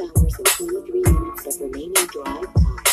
hours and 23 minutes of remaining drive time.